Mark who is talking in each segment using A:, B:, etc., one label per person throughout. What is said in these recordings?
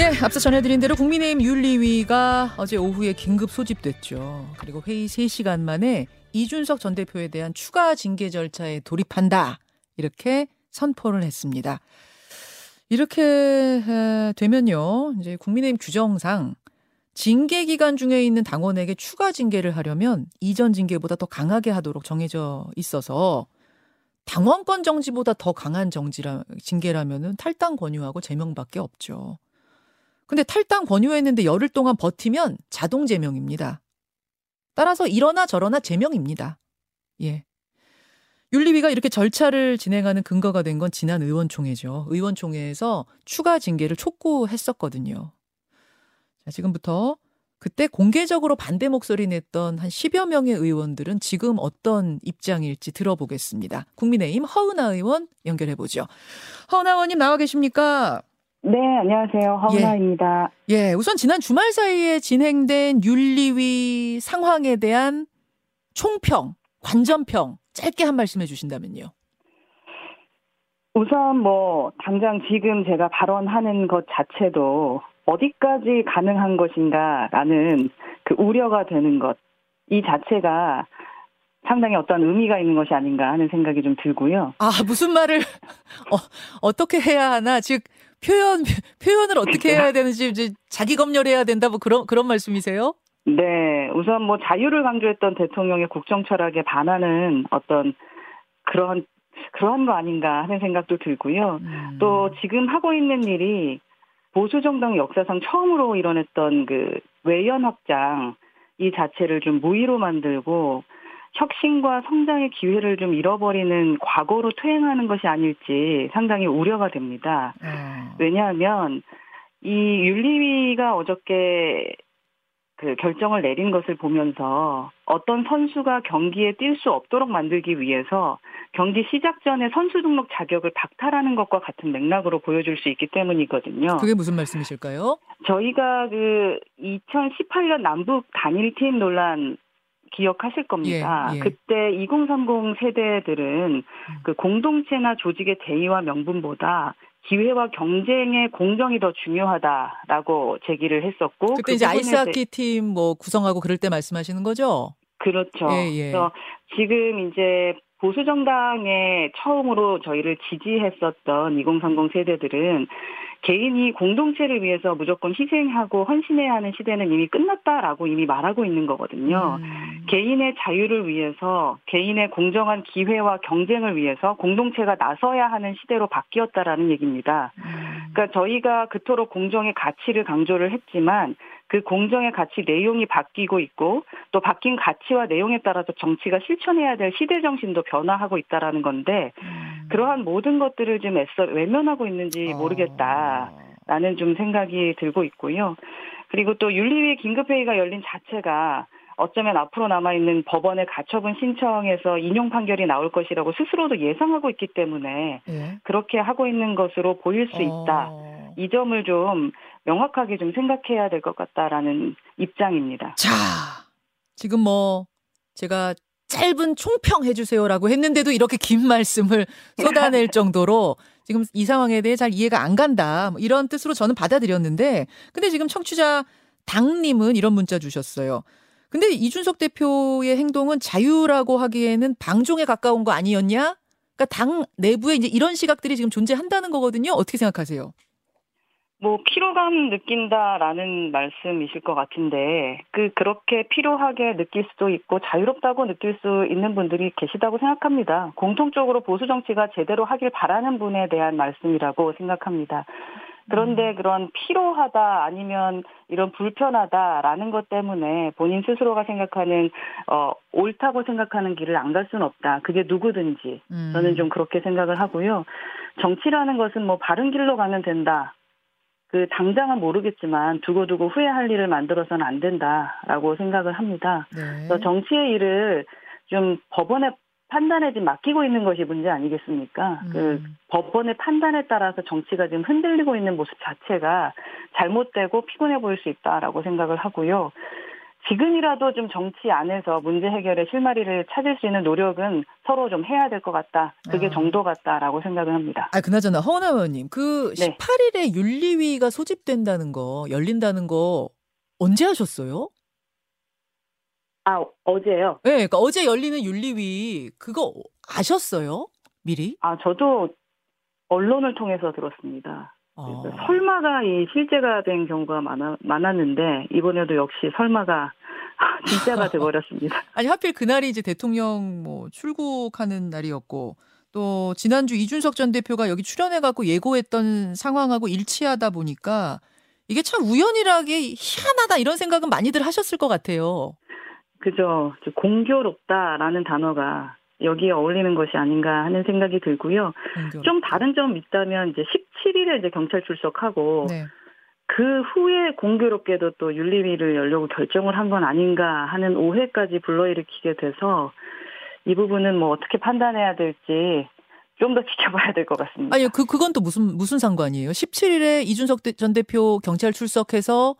A: 예, 앞서 전해드린 대로 국민의힘 윤리위가 어제 오후에 긴급 소집됐죠. 그리고 회의 3시간 만에 이준석 전 대표에 대한 추가 징계 절차에 돌입한다. 이렇게 선포를 했습니다. 이렇게 되면요. 이제 국민의힘 규정상 징계 기간 중에 있는 당원에게 추가 징계를 하려면 이전 징계보다 더 강하게 하도록 정해져 있어서 당원권 정지보다 더 강한 정지라 징계라면은 탈당 권유하고 제명밖에 없죠. 근데 탈당 권유했는데 열흘 동안 버티면 자동 제명입니다. 따라서 이러나 저러나 제명입니다. 예. 윤리위가 이렇게 절차를 진행하는 근거가 된 건 지난 의원총회죠. 의원총회에서 추가 징계를 촉구했었거든요. 자, 지금부터 그때 공개적으로 반대 목소리 냈던 한 10여 명의 의원들은 지금 어떤 입장일지 들어보겠습니다. 국민의힘 허은하 의원 연결해 보죠. 허은하 의원님 나와 계십니까?
B: 네, 안녕하세요. 허은하입니다.
A: 예. 예, 우선 지난 주말 사이에 진행된 윤리위 상황에 대한 총평, 관전평 짧게 한 말씀 해주신다면요.
B: 우선 뭐 당장 지금 제가 발언하는 것 자체도 어디까지 가능한 것인가라는 그 우려가 되는 것 이 자체가 상당히 어떤 의미가 있는 것이 아닌가 하는 생각이 좀 들고요.
A: 아 무슨 말을 어, 어떻게 해야 하나 즉 표현 표현을 어떻게 해야 되는지 이제 자기 검열해야 된다 뭐 그런 그런 말씀이세요?
B: 네, 우선 뭐 자유를 강조했던 대통령의 국정 철학에 반하는 어떤 그런 그런 거 아닌가 하는 생각도 들고요. 음. 또 지금 하고 있는 일이 보수 정당 역사상 처음으로 일어났던 그 외연 확장 이 자체를 좀 무의로 만들고 혁신과 성장의 기회를 좀 잃어버리는 과거로 퇴행하는 것이 아닐지 상당히 우려가 됩니다. 음. 왜냐하면 이 윤리위가 어저께 그 결정을 내린 것을 보면서 어떤 선수가 경기에 뛸 수 없도록 만들기 위해서 경기 시작 전에 선수 등록 자격을 박탈하는 것과 같은 맥락으로 보여줄 수 있기 때문이거든요.
A: 그게 무슨 말씀이실까요?
B: 저희가 그 2018년 남북 단일팀 논란 기억하실 겁니다. 예, 예. 그때 2030 세대들은 음. 그 공동체나 조직의 대의와 명분보다 기회와 경쟁의 공정이 더 중요하다라고 제기를 했었고
A: 그때 그 이제 아이스하키 팀 뭐 구성하고 그럴 때 말씀하시는 거죠?
B: 그렇죠. 예, 예. 그래서 지금 이제 보수 정당에 처음으로 저희를 지지했었던 2030 세대들은 개인이 공동체를 위해서 무조건 희생하고 헌신해야 하는 시대는 이미 끝났다라고 이미 말하고 있는 거거든요. 음. 개인의 자유를 위해서 개인의 공정한 기회와 경쟁을 위해서 공동체가 나서야 하는 시대로 바뀌었다라는 얘기입니다. 음. 그러니까 저희가 그토록 공정의 가치를 강조를 했지만 그 공정의 가치 내용이 바뀌고 있고 또 바뀐 가치와 내용에 따라서 정치가 실천해야 될 시대 정신도 변화하고 있다라는 건데 음. 그러한 모든 것들을 좀 애써 외면하고 있는지 어. 모르겠다라는 좀 생각이 들고 있고요. 그리고 또 윤리위 긴급회의가 열린 자체가 어쩌면 앞으로 남아있는 법원의 가처분 신청에서 인용 판결이 나올 것이라고 스스로도 예상하고 있기 때문에 예. 그렇게 하고 있는 것으로 보일 수 있다. 어. 이 점을 좀 명확하게 좀 생각해야 될 것 같다라는 입장입니다.
A: 자, 지금 뭐 제가 짧은 총평 해주세요라고 했는데도 이렇게 긴 말씀을 쏟아낼 정도로 지금 이 상황에 대해 잘 이해가 안 간다. 뭐 이런 뜻으로 저는 받아들였는데, 근데 지금 청취자 당님은 이런 문자 주셨어요. 근데 이준석 대표의 행동은 자유라고 하기에는 방종에 가까운 거 아니었냐? 그러니까 당 내부에 이제 이런 시각들이 지금 존재한다는 거거든요. 어떻게 생각하세요?
B: 뭐 피로감 느낀다라는 말씀이실 것 같은데 그 그렇게 필요하게 느낄 수도 있고 자유롭다고 느낄 수 있는 분들이 계시다고 생각합니다. 공통적으로 보수 정치가 제대로 하길 바라는 분에 대한 말씀이라고 생각합니다. 그런데 음. 그런 피로하다 아니면 이런 불편하다라는 것 때문에 본인 스스로가 생각하는 어 옳다고 생각하는 길을 안 갈 수는 없다. 그게 누구든지 음. 저는 좀 그렇게 생각을 하고요. 정치라는 것은 뭐 바른 길로 가면 된다. 그 당장은 모르겠지만 두고두고 후회할 일을 만들어서는 안 된다라고 생각을 합니다. 네. 그래서 정치의 일을 좀 법원의 판단에 지금 맡기고 있는 것이 문제 아니겠습니까? 음. 그 법원의 판단에 따라서 정치가 지금 흔들리고 있는 모습 자체가 잘못되고 피곤해 보일 수 있다라고 생각을 하고요. 지금이라도 좀 정치 안에서 문제 해결의 실마리를 찾을 수 있는 노력은 서로 좀 해야 될 것 같다. 그게
A: 아.
B: 정도 같다라고 생각을 합니다.
A: 아, 그나저나 허은하 의원님, 그
B: 네.
A: 18일에 윤리위가 소집된다는 거, 열린다는 거 언제 하셨어요?
B: 아, 어제요.
A: 네, 그러니까 어제 열리는 윤리위 그거 아셨어요? 미리?
B: 아, 저도 언론을 통해서 들었습니다.
A: 어.
B: 그래서 설마가 이 실제가 된 경우가 많아, 많았는데 이번에도 역시 설마가 진짜가 돼버렸습니다.
A: 아니 하필 그날이 이제 대통령 뭐 출국하는 날이었고 또 지난주 이준석 전 대표가 여기 출연해갖고 예고했던 상황하고 일치하다 보니까 이게 참 우연이라게 희한하다 이런 생각은 많이들 하셨을 것 같아요.
B: 그죠. 공교롭다라는 단어가 여기에 어울리는 것이 아닌가 하는 생각이 들고요.
A: 공교롭.
B: 좀 다른 점 있다면 이제 17일에 이제 경찰 출석하고
A: 네.
B: 그 후에 공교롭게도 또 윤리위를 열려고 결정을 한 건 아닌가 하는 오해까지 불러일으키게 돼서 이 부분은 뭐 어떻게 판단해야 될지 좀 더 지켜봐야 될 것 같습니다.
A: 아니 그 그건 또 무슨 무슨 상관이에요? 17일에 이준석 대- 전 대표 경찰 출석해서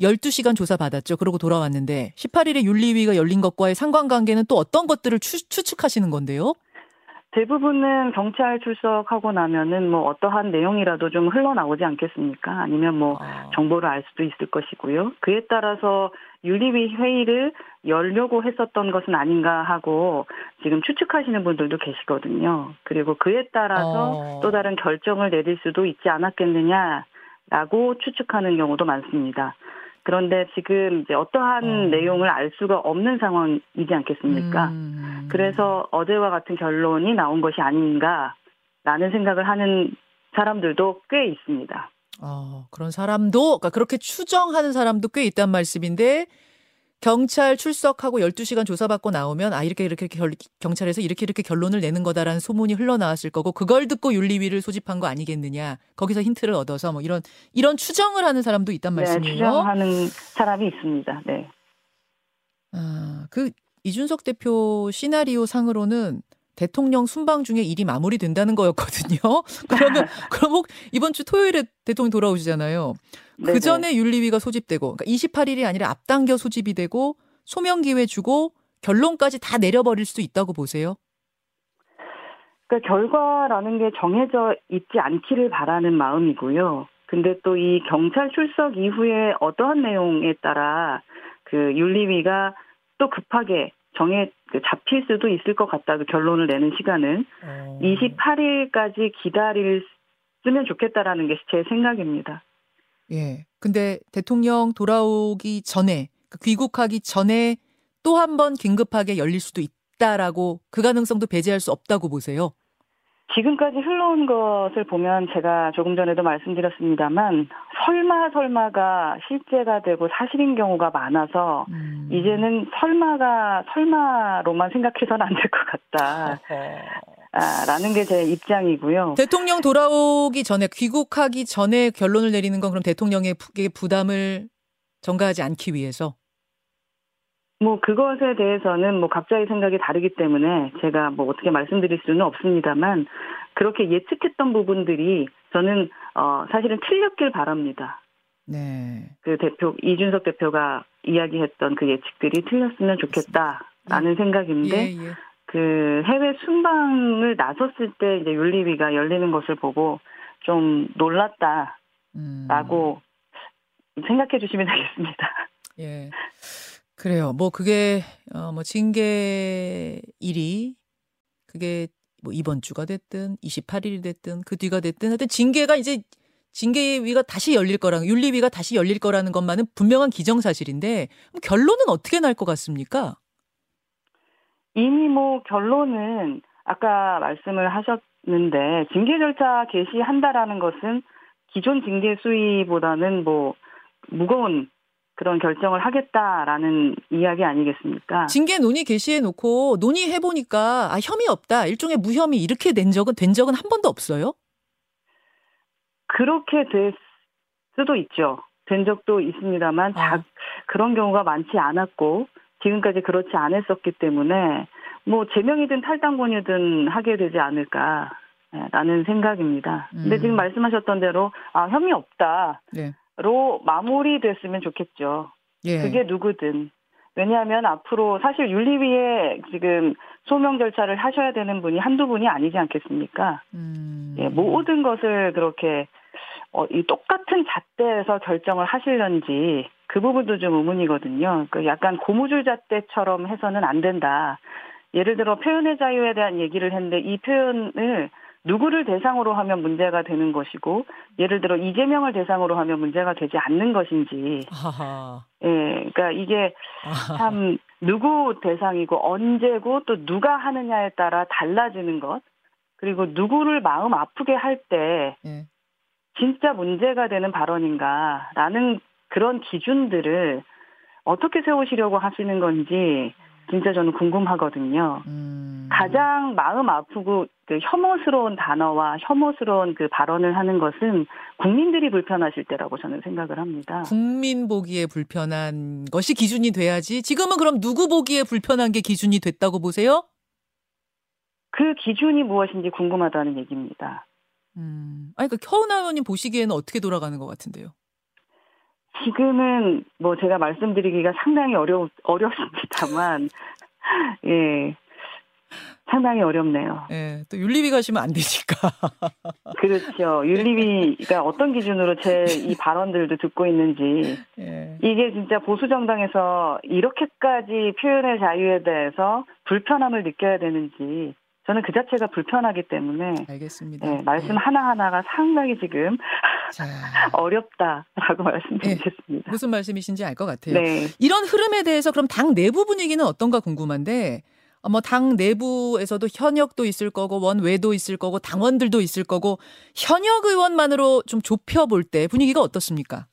A: 12시간 조사 받았죠. 그러고 돌아왔는데 18일에 윤리위가 열린 것과의 상관관계는 또 어떤 것들을 추, 추측하시는 건데요?
B: 대부분은 경찰 출석하고 나면은 뭐 어떠한 내용이라도 좀 흘러나오지 않겠습니까? 아니면 뭐
A: 아.
B: 정보를 알 수도 있을 것이고요. 그에 따라서 윤리위 회의를 열려고 했었던 것은 아닌가 하고 지금 추측하시는 분들도 계시거든요. 그리고 그에 따라서
A: 어.
B: 또 다른 결정을 내릴 수도 있지 않았겠느냐라고 추측하는 경우도 많습니다. 그런데 지금 이제 어떠한
A: 어.
B: 내용을 알 수가 없는 상황이지 않겠습니까?
A: 음.
B: 그래서 어제와 같은 결론이 나온 것이 아닌가라는 생각을 하는 사람들도 꽤 있습니다.
A: 어, 그런 사람도 그러니까 그렇게 추정하는 사람도 꽤 있단 말씀인데 경찰 출석하고 12시간 조사받고 나오면 아 이렇게 이렇게 결, 경찰에서 이렇게 이렇게 결론을 내는 거다라는 소문이 흘러나왔을 거고 그걸 듣고 윤리위를 소집한 거 아니겠느냐. 거기서 힌트를 얻어서 뭐 이런 이런 추정을 하는 사람도 있단
B: 네,
A: 말씀이에요.
B: 추정하는 사람이 있습니다. 네.
A: 아, 그 이준석 대표 시나리오 상으로는 대통령 순방 중에 일이 마무리된다는 거였거든요. 그러면 그럼 혹 이번 주 토요일에 대통령 돌아오시잖아요. 그. 전에 윤리위가 소집되고 그러니까 28일이 아니라 앞당겨 소집이 되고 소명 기회 주고 결론까지 다 내려버릴 수 있다고 보세요.
B: 그러니까 결과라는 게 정해져 있지 않기를 바라는 마음이고요. 근데 또 이 경찰 출석 이후에 어떠한 내용에 따라 그 윤리위가 또 급하게 정해 그 잡힐 수도 있을 것 같다. 그 결론을 내는 시간은
A: 어.
B: 28일까지 기다렸으면 좋겠다라는 게 제 생각입니다.
A: 예. 근데 대통령 돌아오기 전에 그 귀국하기 전에 또 한 번 긴급하게 열릴 수도 있다라고 그 가능성도 배제할 수 없다고 보세요.
B: 지금까지 흘러온 것을 보면 제가 조금 전에도 말씀드렸습니다만 설마 설마가 실제가 되고 사실인 경우가 많아서
A: 음.
B: 이제는 설마가 설마로만 생각해서는 안 될 것 같다. 아, 라는 게 제 입장이고요.
A: 대통령 돌아오기 전에 귀국하기 전에 결론을 내리는 건 그럼 대통령의 부- 부담을 전가하지 않기 위해서
B: 뭐 그것에 대해서는 뭐 각자의 생각이 다르기 때문에 제가 뭐 어떻게 말씀드릴 수는 없습니다만 그렇게 예측했던 부분들이 저는 어 사실은 틀렸길 바랍니다.
A: 네.
B: 그 대표 이준석 대표가 이야기했던 그 예측들이 틀렸으면 좋겠다라는 생각인데
A: 예, 예.
B: 그 해외 순방을 나섰을 때 이제 윤리위가 열리는 것을 보고 좀 놀랐다라고
A: 음.
B: 생각해 주시면 되겠습니다.
A: 예. 그래요. 뭐 그게 어 뭐 징계 일이 그게 뭐 이번 주가 됐든 28일이 됐든 그 뒤가 됐든 하여튼 징계가 이제 징계위가 다시 열릴 거라는 윤리위가 다시 열릴 거라는 것만은 분명한 기정사실인데 결론은 어떻게 날 것 같습니까?
B: 이미 뭐 결론은 아까 말씀을 하셨는데 징계 절차 개시한다라는 것은 기존 징계 수위보다는 뭐 무거운 그런 결정을 하겠다라는 이야기 아니겠습니까?
A: 징계 논의 개시해 놓고 논의해 보니까 아 혐의 없다 일종의 무혐의 이렇게 된 적은 된 적은 한 번도 없어요.
B: 그렇게 될 수도 있죠. 된 적도 있습니다만
A: 아.
B: 자, 그런 경우가 많지 않았고 지금까지 그렇지 않았었기 때문에 뭐 제명이든 탈당권이든 하게 되지 않을까라는 생각입니다. 근데
A: 음.
B: 지금 말씀하셨던 대로 아 혐의 없다로
A: 네.
B: 마무리됐으면 좋겠죠.
A: 예.
B: 그게 누구든 왜냐하면 앞으로 사실 윤리위에 지금 소명 절차를 하셔야 되는 분이 한두 분이 아니지 않겠습니까? 음. 예, 모든 것을 그렇게 어, 이 똑같은 잣대에서 결정을 하실런지 그 부분도 좀 의문이거든요. 그 약간 고무줄 잣대처럼 해서는 안 된다. 예를 들어 표현의 자유에 대한 얘기를 했는데 이 표현을 누구를 대상으로 하면 문제가 되는 것이고 예를 들어 이재명을 대상으로 하면 문제가 되지 않는 것인지 아하. 예 그러니까 이게 아하. 참 누구 대상이고 언제고 또 누가 하느냐에 따라 달라지는 것 그리고 누구를 마음 아프게 할때 예. 진짜 문제가 되는 발언인가라는 그런 기준들을 어떻게 세우시려고 하시는 건지 진짜 저는 궁금하거든요. 음. 가장 마음 아프고 그 혐오스러운 단어와 혐오스러운 그 발언을 하는 것은 국민들이 불편하실 때라고 저는 생각을 합니다.
A: 국민 보기에 불편한 것이 기준이 돼야지. 지금은 그럼 누구 보기에 불편한 게 기준이 됐다고 보세요?
B: 그 기준이 무엇인지 궁금하다는 얘기입니다.
A: 음. 아니, 그러니까 허은하 의원님 보시기에는 어떻게 돌아가는 것 같은데요?
B: 지금은 뭐 제가 말씀드리기가 상당히 어려 어렵습니다만 예 상당히 어렵네요.
A: 예, 또 윤리위 가시면 안 되니까.
B: 그렇죠. 윤리위가 어떤 기준으로 제 이 발언들도 듣고 있는지 예. 이게 진짜 보수 정당에서 이렇게까지 표현의 자유에 대해서 불편함을 느껴야 되는지 저는 그 자체가 불편하기 때문에
A: 알겠습니다.
B: 네, 말씀 네. 하나하나가 상당히 지금 자. 어렵다라고 말씀드리겠습니다. 네,
A: 무슨 말씀이신지 알 것 같아요. 네. 이런 흐름에 대해서 그럼 당 내부 분위기는 어떤가 궁금한데 어, 뭐당 내부에서도 현역도 있을 거고 원외도 있을 거고 당원들도 있을 거고 현역 의원만으로 좀 좁혀 볼 때 분위기가 어떻습니까?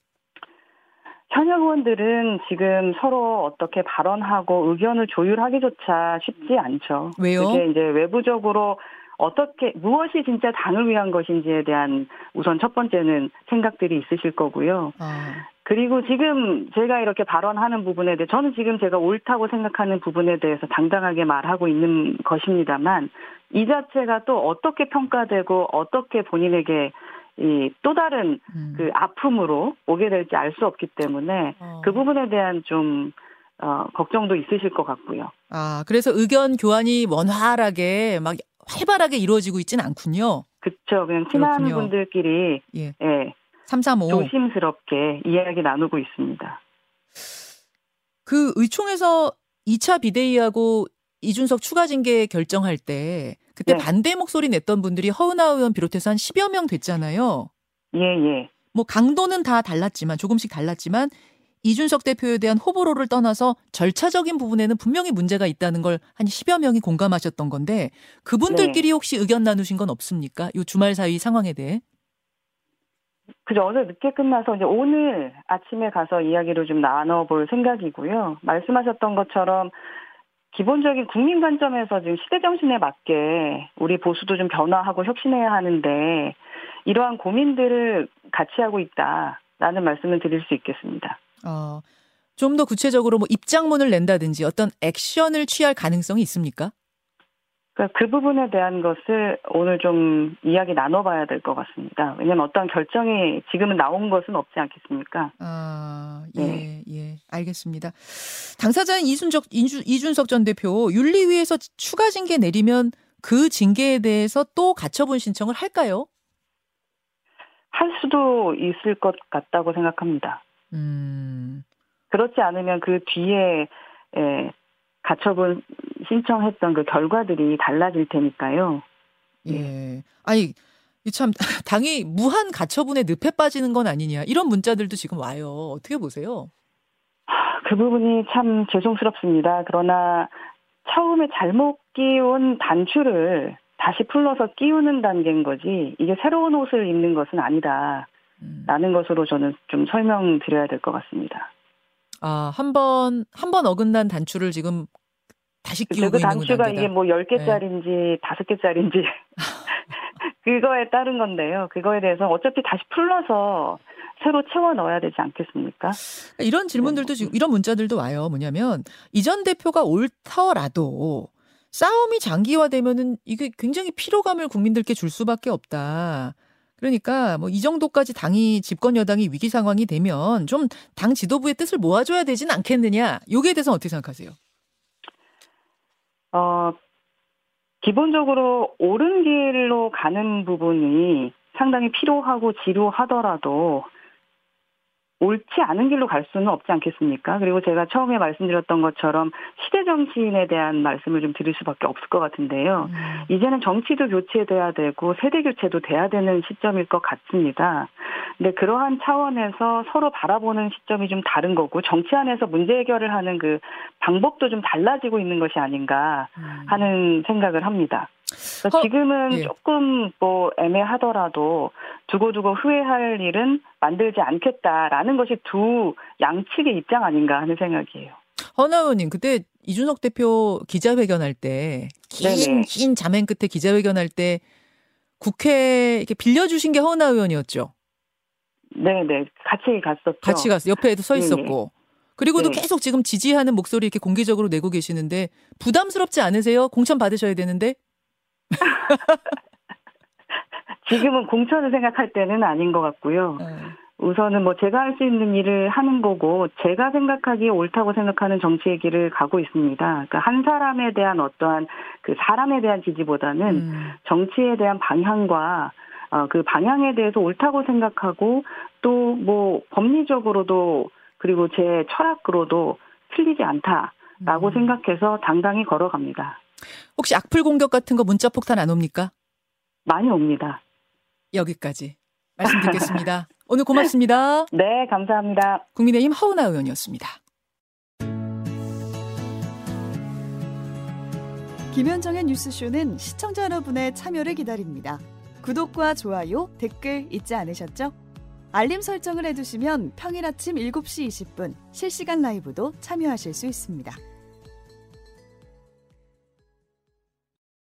B: 현역 의원들은 지금 서로 어떻게 발언하고 의견을 조율하기조차 쉽지 않죠.
A: 왜요?
B: 그게 이제 외부적으로 어떻게 무엇이 진짜 당을 위한 것인지에 대한 우선 첫 번째는 생각들이 있으실 거고요. 아. 그리고 지금 제가 이렇게 발언하는 부분에 대해 저는 지금 제가 옳다고 생각하는 부분에 대해서 당당하게 말하고 있는 것입니다만 이 자체가 또 어떻게 평가되고 어떻게 본인에게 이 또 다른 음. 그 아픔으로 오게 될지 알 수 없기 때문에 어. 그 부분에 대한 좀 어, 걱정도 있으실 것 같고요.
A: 아, 그래서 의견 교환이 원활하게 막 활발하게 이루어지고 있지는 않군요.
B: 그렇죠. 그냥 친한 그렇군요. 분들끼리 예. 예. 335 조심스럽게 이야기 나누고 있습니다.
A: 그 의총에서 2차 비대위하고 이준석 추가 징계 결정할 때 그때 네. 반대 목소리 냈던 분들이 허은하 의원 비롯해서 한 10여 명 됐잖아요.
B: 예, 예.
A: 뭐 강도는 다 달랐지만 조금씩 달랐지만 이준석 대표에 대한 호불호를 떠나서 절차적인 부분에는 분명히 문제가 있다는 걸 한 10여 명이 공감하셨던 건데 그분들끼리 네. 혹시 의견 나누신 건 없습니까? 요 주말 사이 상황에 대해?
B: 그죠. 어제 늦게 끝나서 이제 오늘 아침에 가서 이야기를 좀 나눠볼 생각이고요. 말씀하셨던 것처럼 기본적인 국민 관점에서 지금 시대 정신에 맞게 우리 보수도 좀 변화하고 혁신해야 하는데 이러한 고민들을 같이 하고 있다라는 말씀을 드릴 수 있겠습니다.
A: 어, 좀 더 구체적으로 뭐 입장문을 낸다든지 어떤 액션을 취할 가능성이 있습니까?
B: 그러니까 그 부분에 대한 것을 오늘 좀 이야기 나눠봐야 될 것 같습니다. 왜냐하면 어떤 결정이 지금은 나온 것은 없지 않겠습니까?
A: 아, 예, 네. 예, 알겠습니다. 당사자인 이순적, 이준, 이준석 전 대표 윤리위에서 추가 징계 내리면 그 징계에 대해서 또 가처분 신청을 할까요?
B: 할 수도 있을 것 같다고 생각합니다. 음. 그렇지 않으면 그 뒤에 예, 가처분 신청했던 그 결과들이 달라질 테니까요.
A: 예. 아니, 참, 당이 무한 가처분에 늪에 빠지는 건 아니냐. 이런 문자들도 지금 와요. 어떻게 보세요?
B: 그 부분이 참 죄송스럽습니다. 그러나 처음에 잘못 끼운 단추를 다시 풀러서 끼우는 단계인 거지, 이게 새로운 옷을 입는 것은 아니다. 라는 것으로 저는 좀 설명드려야 될 것 같습니다.
A: 아, 한 번, 한 번 어긋난 단추를 지금 다시 끼우고
B: 그
A: 있는
B: 단추가 이게 뭐 10개짜리인지 네. 5개짜리인지 그거에 따른 건데요. 그거에 대해서 어차피 다시 풀러서 새로 채워 넣어야 되지 않겠습니까?
A: 이런 질문들도 네. 지금 이런 문자들도 와요. 뭐냐면 이전 대표가 옳더라도 싸움이 장기화되면은 이게 굉장히 피로감을 국민들께 줄 수밖에 없다. 그러니까 뭐 이 정도까지 당이 집권 여당이 위기 상황이 되면 좀 당 지도부의 뜻을 모아줘야 되진 않겠느냐. 여기에 대해서 어떻게 생각하세요?
B: 어, 기본적으로 옳은 길로 가는 부분이 상당히 필요하고 지루하더라도 옳지 않은 길로 갈 수는 없지 않겠습니까? 그리고 제가 처음에 말씀드렸던 것처럼 시대 정치인에 대한 말씀을 좀 드릴 수밖에 없을 것 같은데요. 음. 이제는 정치도 교체돼야 되고 세대 교체도 돼야 되는 시점일 것 같습니다. 근데 그러한 차원에서 서로 바라보는 시점이 좀 다른 거고 정치 안에서 문제 해결을 하는 그 방법도 좀 달라지고 있는 것이 아닌가 음. 하는 생각을 합니다. 그러니까 지금은 예. 조금 뭐 애매하더라도 두고두고 후회할 일은 만들지 않겠다라는 것이 두 양측의 입장 아닌가 하는 생각이에요.
A: 허나 의원님, 그때 이준석 대표 기자회견할 때, 긴, 긴 자맨 끝에 기자회견할 때, 국회 이렇게 빌려주신 게 허나 의원이었죠?
B: 네네. 같이 갔었죠.
A: 같이 갔어. 옆에도 서 있었고. 네 그리고도 네. 계속 지금 지지하는 목소리 이렇게 공개적으로 내고 계시는데, 부담스럽지 않으세요? 공천 받으셔야 되는데?
B: 지금은 공천을 생각할 때는 아닌 것 같고요. 네. 우선은 뭐 제가 할 수 있는 일을 하는 거고 제가 생각하기에 옳다고 생각하는 정치의 길을 가고 있습니다. 그러니까 한 사람에 대한 어떠한 그 사람에 대한 지지보다는 음. 정치에 대한 방향과 어, 그 방향에 대해서 옳다고 생각하고 또 뭐 법리적으로도 그리고 제 철학으로도 틀리지 않다라고 음. 생각해서 당당히 걸어갑니다.
A: 혹시 악플 공격 같은 거 문자 폭탄 안 옵니까?
B: 많이 옵니다.
A: 여기까지 말씀 듣겠습니다. 오늘 고맙습니다.
B: 네, 감사합니다.
A: 국민의힘 하은아 의원이었습니다.
C: 김현정의 뉴스쇼는 시청자 여러분의 참여를 기다립니다. 구독과 좋아요, 댓글 잊지 않으셨죠? 알림 설정을 해두시면 평일 아침 7시 20분 실시간 라이브도 참여하실 수 있습니다.